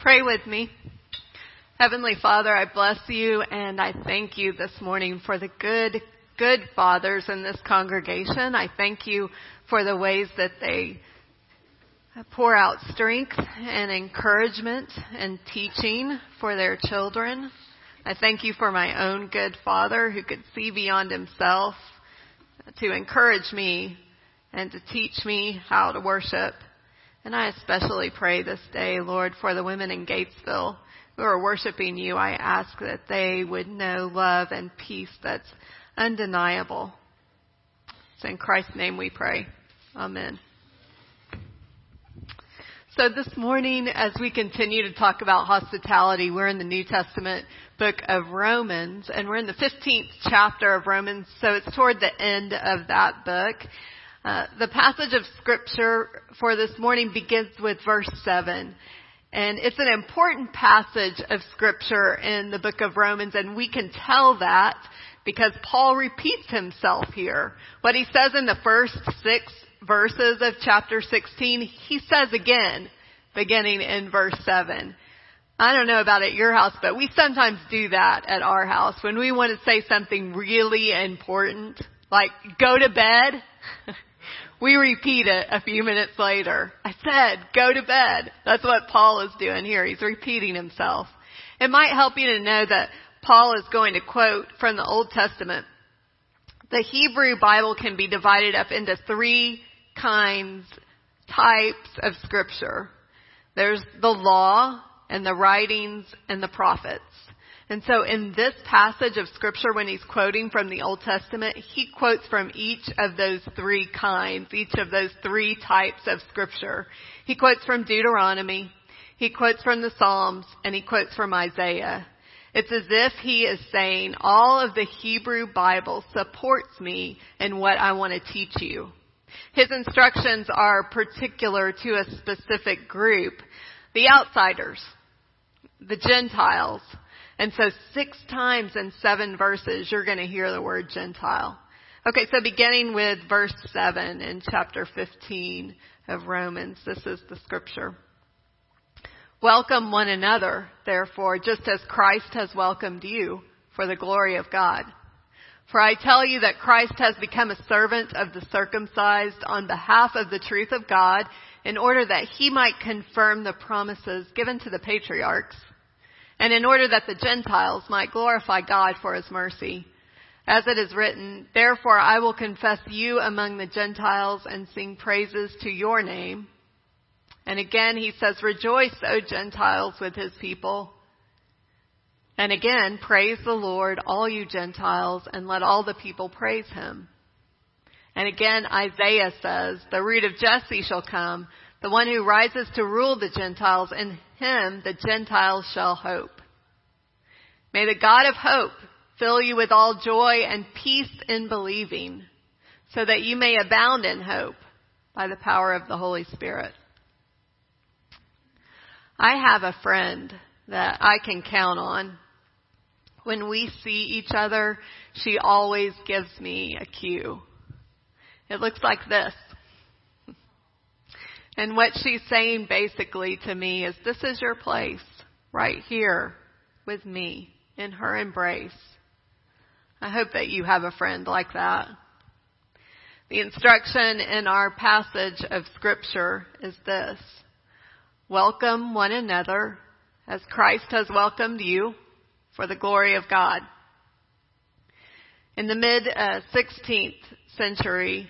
Pray with me. Heavenly Father, I bless you and I thank you this morning for the good, good fathers in this congregation. I thank you for the ways that they pour out strength and encouragement and teaching for their children. I thank you for my own good father who could see beyond himself to encourage me and to teach me how to worship. And I especially pray this day, Lord, for the women in Gatesville who are worshiping you. I ask that they would know love and peace that's undeniable. It's in Christ's name we pray. Amen. So this morning, as we continue to talk about hospitality, we're in the New Testament book of Romans, and we're in the 15th chapter of Romans, so it's toward the end of that book. Uh, the passage of scripture for this morning begins with verse 7. And it's an important passage of scripture in the book of Romans, and we can tell that because Paul repeats himself here. What he says in the first six verses of chapter 16, he says again, beginning in verse 7. I don't know about at your house, but we sometimes do that at our house when we want to say something really important, like go to bed. we repeat it a few minutes later. I said, go to bed. That's what Paul is doing here. He's repeating himself. It might help you to know that Paul is going to quote from the Old Testament. The Hebrew Bible can be divided up into three kinds, types of scripture. There's the law, and the writings and the prophets. And so in this passage of scripture, when he's quoting from the Old Testament, he quotes from each of those three kinds, each of those three types of scripture. He quotes from Deuteronomy, he quotes from the Psalms, and he quotes from Isaiah. It's as if he is saying, all of the Hebrew Bible supports me in what I want to teach you. His instructions are particular to a specific group, the outsiders, the Gentiles. And so six times in seven verses, you're going to hear the word Gentile. Okay, so beginning with verse 7 in chapter 15 of Romans, this is the scripture. Welcome one another, therefore, just as Christ has welcomed you for the glory of God. For I tell you that Christ has become a servant of the circumcised on behalf of the truth of God in order that he might confirm the promises given to the patriarchs and in order that the Gentiles might glorify God for his mercy. As it is written, therefore I will confess you among the Gentiles and sing praises to your name. And again he says, rejoice, O Gentiles, with his people. And again, praise the Lord, all you Gentiles, and let all the people praise him. And again, Isaiah says, the root of Jesse shall come, the one who rises to rule the Gentiles, in him the Gentiles shall hope. May the God of hope fill you with all joy and peace in believing, so that you may abound in hope by the power of the Holy Spirit. I have a friend that I can count on when we see each other, she always gives me a cue. It looks like this. And what she's saying basically to me is this is your place right here with me in her embrace. I hope that you have a friend like that. The instruction in our passage of scripture is this. Welcome one another as Christ has welcomed you for the glory of God. In the mid uh, 16th century,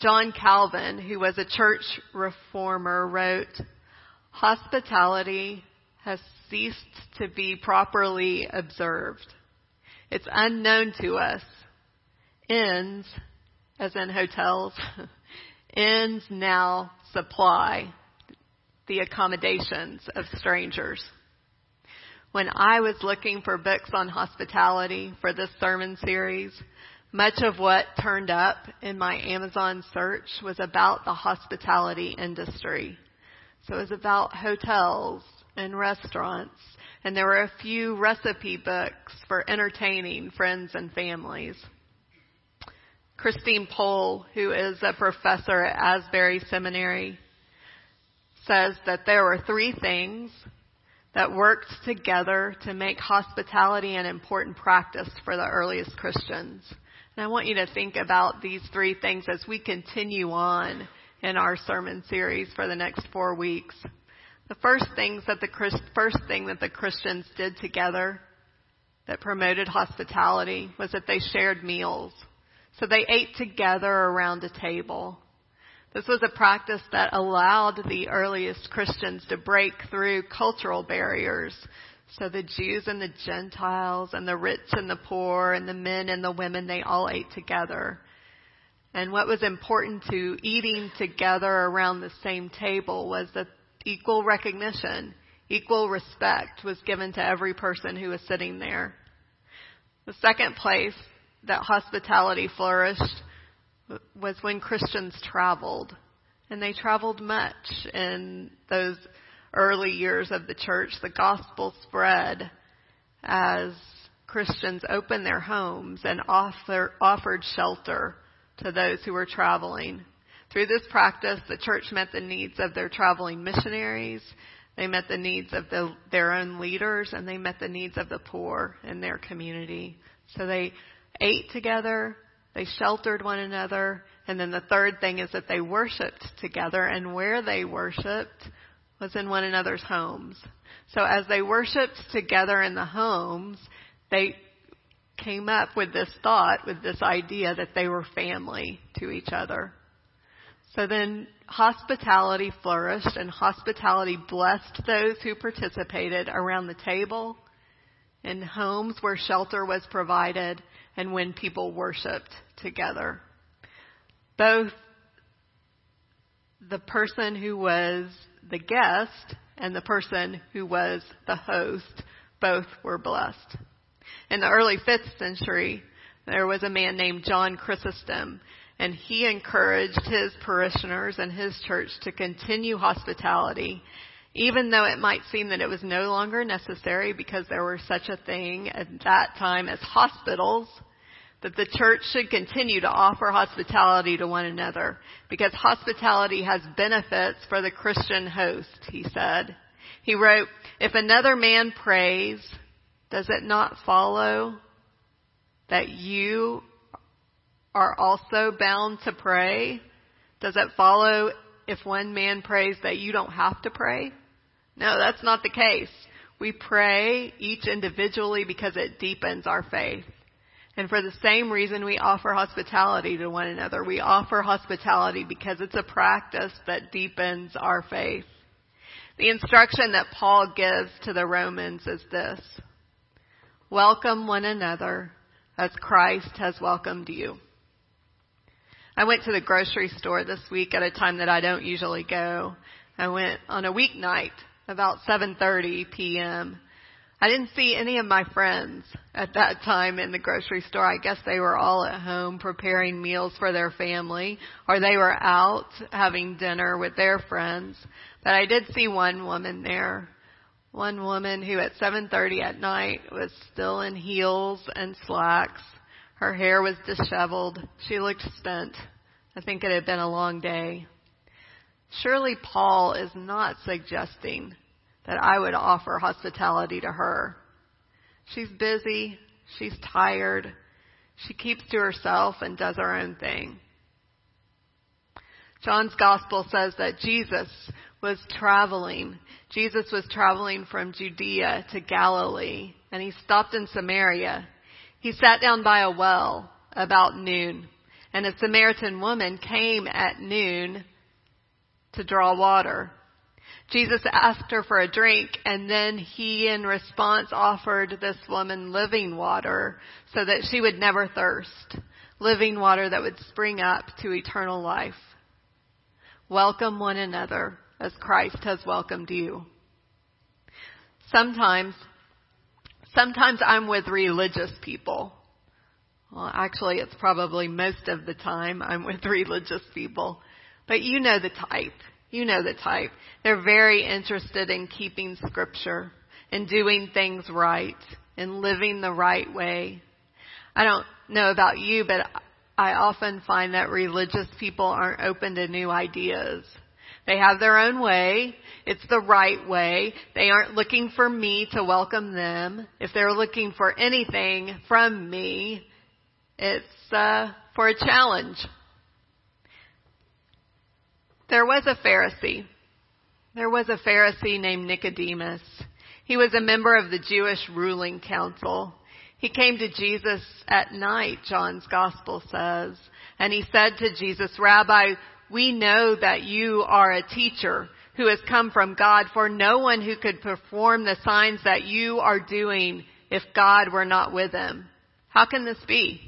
John Calvin, who was a church reformer, wrote, Hospitality has ceased to be properly observed. It's unknown to us. Inns, as in hotels, inns now supply the accommodations of strangers. When I was looking for books on hospitality for this sermon series, much of what turned up in my Amazon search was about the hospitality industry. So it was about hotels and restaurants, and there were a few recipe books for entertaining friends and families. Christine Pohl, who is a professor at Asbury Seminary, says that there were three things that worked together to make hospitality an important practice for the earliest Christians. And I want you to think about these three things as we continue on in our sermon series for the next four weeks. The first things that the first thing that the Christians did together that promoted hospitality was that they shared meals. So they ate together around a table. This was a practice that allowed the earliest Christians to break through cultural barriers. So the Jews and the Gentiles and the rich and the poor and the men and the women, they all ate together. And what was important to eating together around the same table was that equal recognition, equal respect was given to every person who was sitting there. The second place that hospitality flourished was when Christians traveled. And they traveled much in those early years of the church. The gospel spread as Christians opened their homes and offer, offered shelter to those who were traveling. Through this practice, the church met the needs of their traveling missionaries. They met the needs of the, their own leaders and they met the needs of the poor in their community. So they ate together, they sheltered one another. And then the third thing is that they worshiped together and where they worshiped was in one another's homes. So as they worshiped together in the homes, they came up with this thought, with this idea that they were family to each other. So then hospitality flourished and hospitality blessed those who participated around the table in homes where shelter was provided and when people worshiped together. Both the person who was the guest and the person who was the host both were blessed. In the early 5th century, there was a man named John Chrysostom, and he encouraged his parishioners and his church to continue hospitality even though it might seem that it was no longer necessary because there were such a thing at that time as hospitals, that the church should continue to offer hospitality to one another because hospitality has benefits for the Christian host, he said. He wrote, if another man prays, does it not follow that you are also bound to pray? Does it follow if one man prays that you don't have to pray? No, that's not the case. We pray each individually because it deepens our faith. And for the same reason we offer hospitality to one another. We offer hospitality because it's a practice that deepens our faith. The instruction that Paul gives to the Romans is this. Welcome one another as Christ has welcomed you. I went to the grocery store this week at a time that I don't usually go. I went on a weeknight about 7:30 p.m. I didn't see any of my friends at that time in the grocery store. I guess they were all at home preparing meals for their family or they were out having dinner with their friends. But I did see one woman there. One woman who at 7:30 at night was still in heels and slacks. Her hair was disheveled. She looked spent. I think it had been a long day. Surely Paul is not suggesting that I would offer hospitality to her. She's busy. She's tired. She keeps to herself and does her own thing. John's gospel says that Jesus was traveling. Jesus was traveling from Judea to Galilee and he stopped in Samaria. He sat down by a well about noon and a Samaritan woman came at noon to draw water. Jesus asked her for a drink and then he in response offered this woman living water so that she would never thirst. Living water that would spring up to eternal life. Welcome one another as Christ has welcomed you. Sometimes, sometimes I'm with religious people. Well, actually it's probably most of the time I'm with religious people. But you know the type. You know the type. They're very interested in keeping scripture and doing things right and living the right way. I don't know about you, but I often find that religious people aren't open to new ideas. They have their own way It's the right way. They aren't looking for me to welcome them. If they're looking for anything from me, it's uh, for a challenge. There was a Pharisee. There was a Pharisee named Nicodemus. He was a member of the Jewish ruling council. He came to Jesus at night, John's gospel says, and he said to Jesus, Rabbi, we know that you are a teacher who has come from God, for no one who could perform the signs that you are doing if God were not with him. How can this be?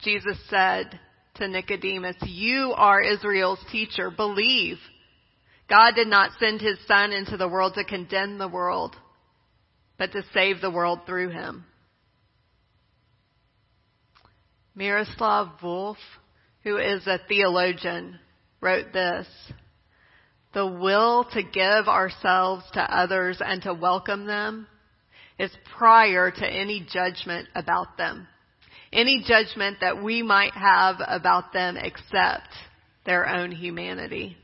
Jesus said to Nicodemus, you are Israel's teacher. Believe. God did not send his son into the world to condemn the world, but to save the world through him. Miroslav Volf, who is a theologian, wrote this. The will to give ourselves to others and to welcome them is prior to any judgment about them. Any judgment that we might have about them except their own humanity.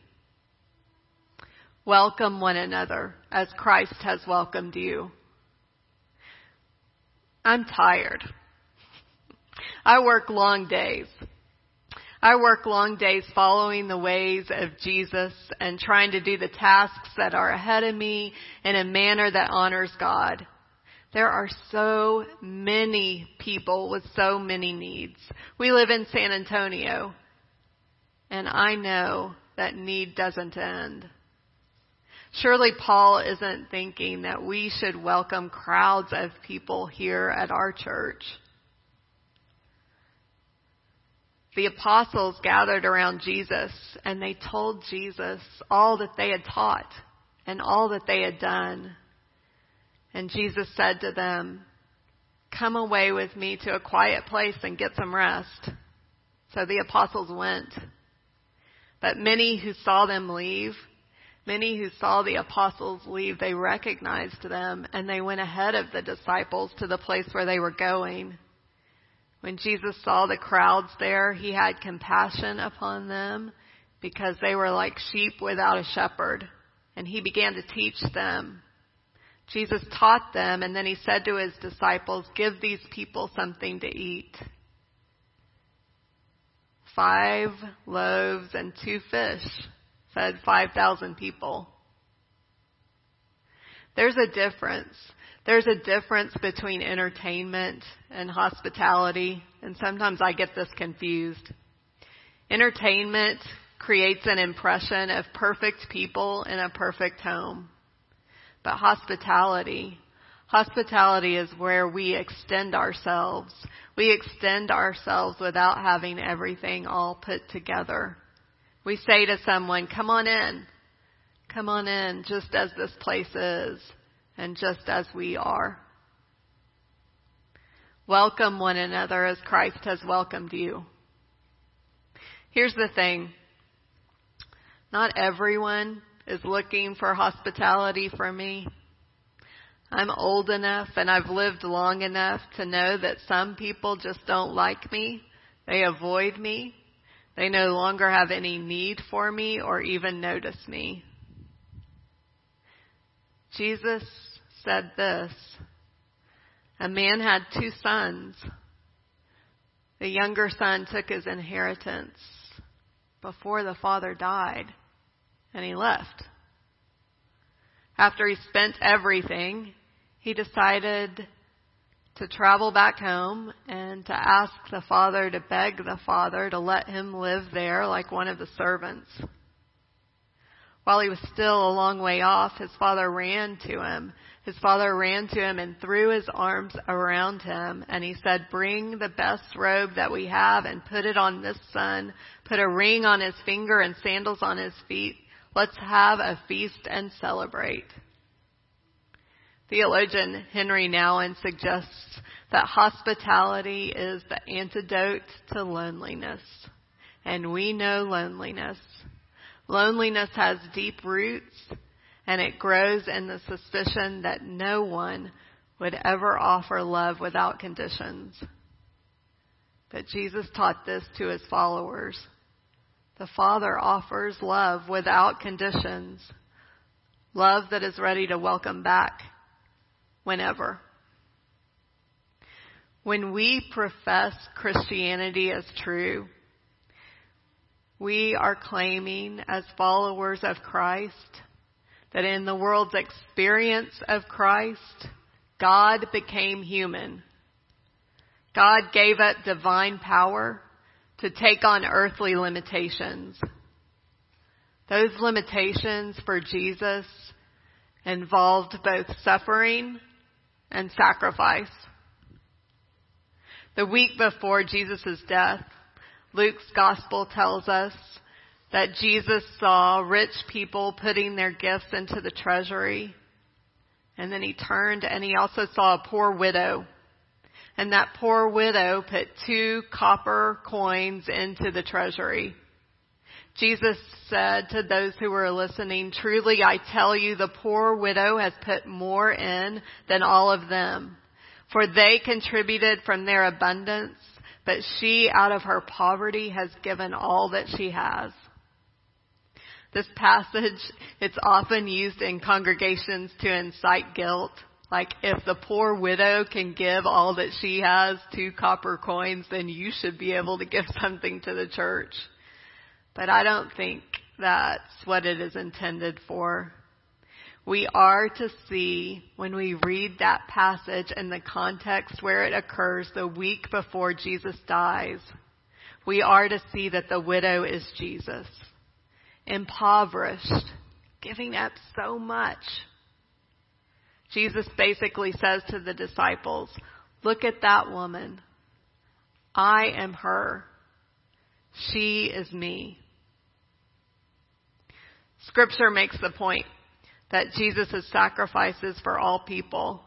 Welcome one another as Christ has welcomed you. I'm tired. I work long days. I work long days following the ways of Jesus and trying to do the tasks that are ahead of me in a manner that honors God. There are so many people with so many needs. We live in San Antonio and I know that need doesn't end. Surely Paul isn't thinking that we should welcome crowds of people here at our church. The apostles gathered around Jesus and they told Jesus all that they had taught and all that they had done. And Jesus said to them, come away with me to a quiet place and get some rest. So the apostles went. But many who saw them leave Many who saw the apostles leave, they recognized them and they went ahead of the disciples to the place where they were going. When Jesus saw the crowds there, he had compassion upon them because they were like sheep without a shepherd and he began to teach them. Jesus taught them and then he said to his disciples, give these people something to eat. Five loaves and two fish fed 5,000 people. There's a difference. There's a difference between entertainment and hospitality, and sometimes I get this confused. Entertainment creates an impression of perfect people in a perfect home. But hospitality, hospitality is where we extend ourselves. We extend ourselves without having everything all put together. We say to someone, come on in. Come on in just as this place is and just as we are. Welcome one another as Christ has welcomed you. Here's the thing. Not everyone is looking for hospitality from me. I'm old enough and I've lived long enough to know that some people just don't like me. They avoid me. They no longer have any need for me or even notice me. Jesus said this. A man had two sons. The younger son took his inheritance before the father died and he left. After he spent everything, he decided to travel back home and to ask the father to beg the father to let him live there like one of the servants. While he was still a long way off, his father ran to him. His father ran to him and threw his arms around him and he said, bring the best robe that we have and put it on this son. Put a ring on his finger and sandals on his feet. Let's have a feast and celebrate. Theologian Henry Nouwen suggests that hospitality is the antidote to loneliness. And we know loneliness. Loneliness has deep roots and it grows in the suspicion that no one would ever offer love without conditions. But Jesus taught this to his followers. The Father offers love without conditions. Love that is ready to welcome back whenever. When we profess Christianity as true, we are claiming as followers of Christ that in the world's experience of Christ, God became human. God gave up divine power to take on earthly limitations. Those limitations for Jesus involved both suffering and sacrifice. The week before Jesus' death, Luke's gospel tells us that Jesus saw rich people putting their gifts into the treasury. And then he turned and he also saw a poor widow. And that poor widow put two copper coins into the treasury. Jesus said to those who were listening, truly I tell you the poor widow has put more in than all of them. For they contributed from their abundance, but she out of her poverty has given all that she has. This passage, it's often used in congregations to incite guilt. Like if the poor widow can give all that she has, two copper coins, then you should be able to give something to the church. But I don't think that's what it is intended for. We are to see when we read that passage in the context where it occurs the week before Jesus dies, we are to see that the widow is Jesus impoverished, giving up so much. Jesus basically says to the disciples, look at that woman. I am her. She is me. Scripture makes the point that Jesus' sacrifices for all people.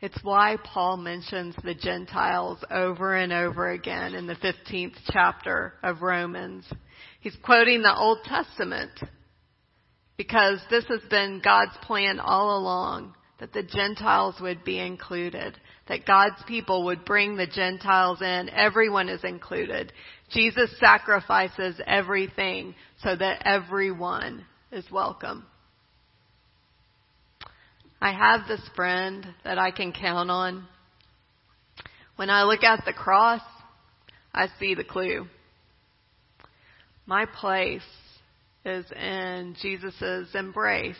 It's why Paul mentions the Gentiles over and over again in the 15th chapter of Romans. He's quoting the Old Testament because this has been God's plan all along that the Gentiles would be included, that God's people would bring the Gentiles in. Everyone is included. Jesus sacrifices everything so that everyone is welcome. I have this friend that I can count on. When I look at the cross, I see the clue. My place is in Jesus' embrace,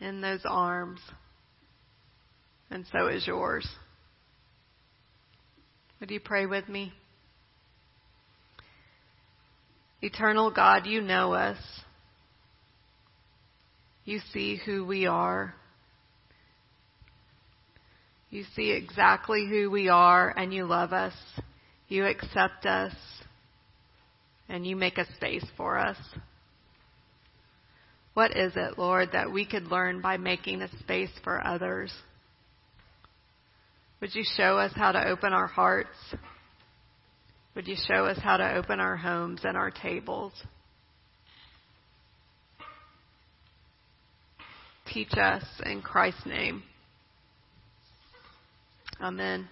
in those arms, and so is yours. Would you pray with me? Eternal God, you know us. You see who we are. You see exactly who we are and you love us. You accept us and you make a space for us. What is it, Lord, that we could learn by making a space for others? Would you show us how to open our hearts? Would you show us how to open our homes and our tables? Teach us in Christ's name. Amen.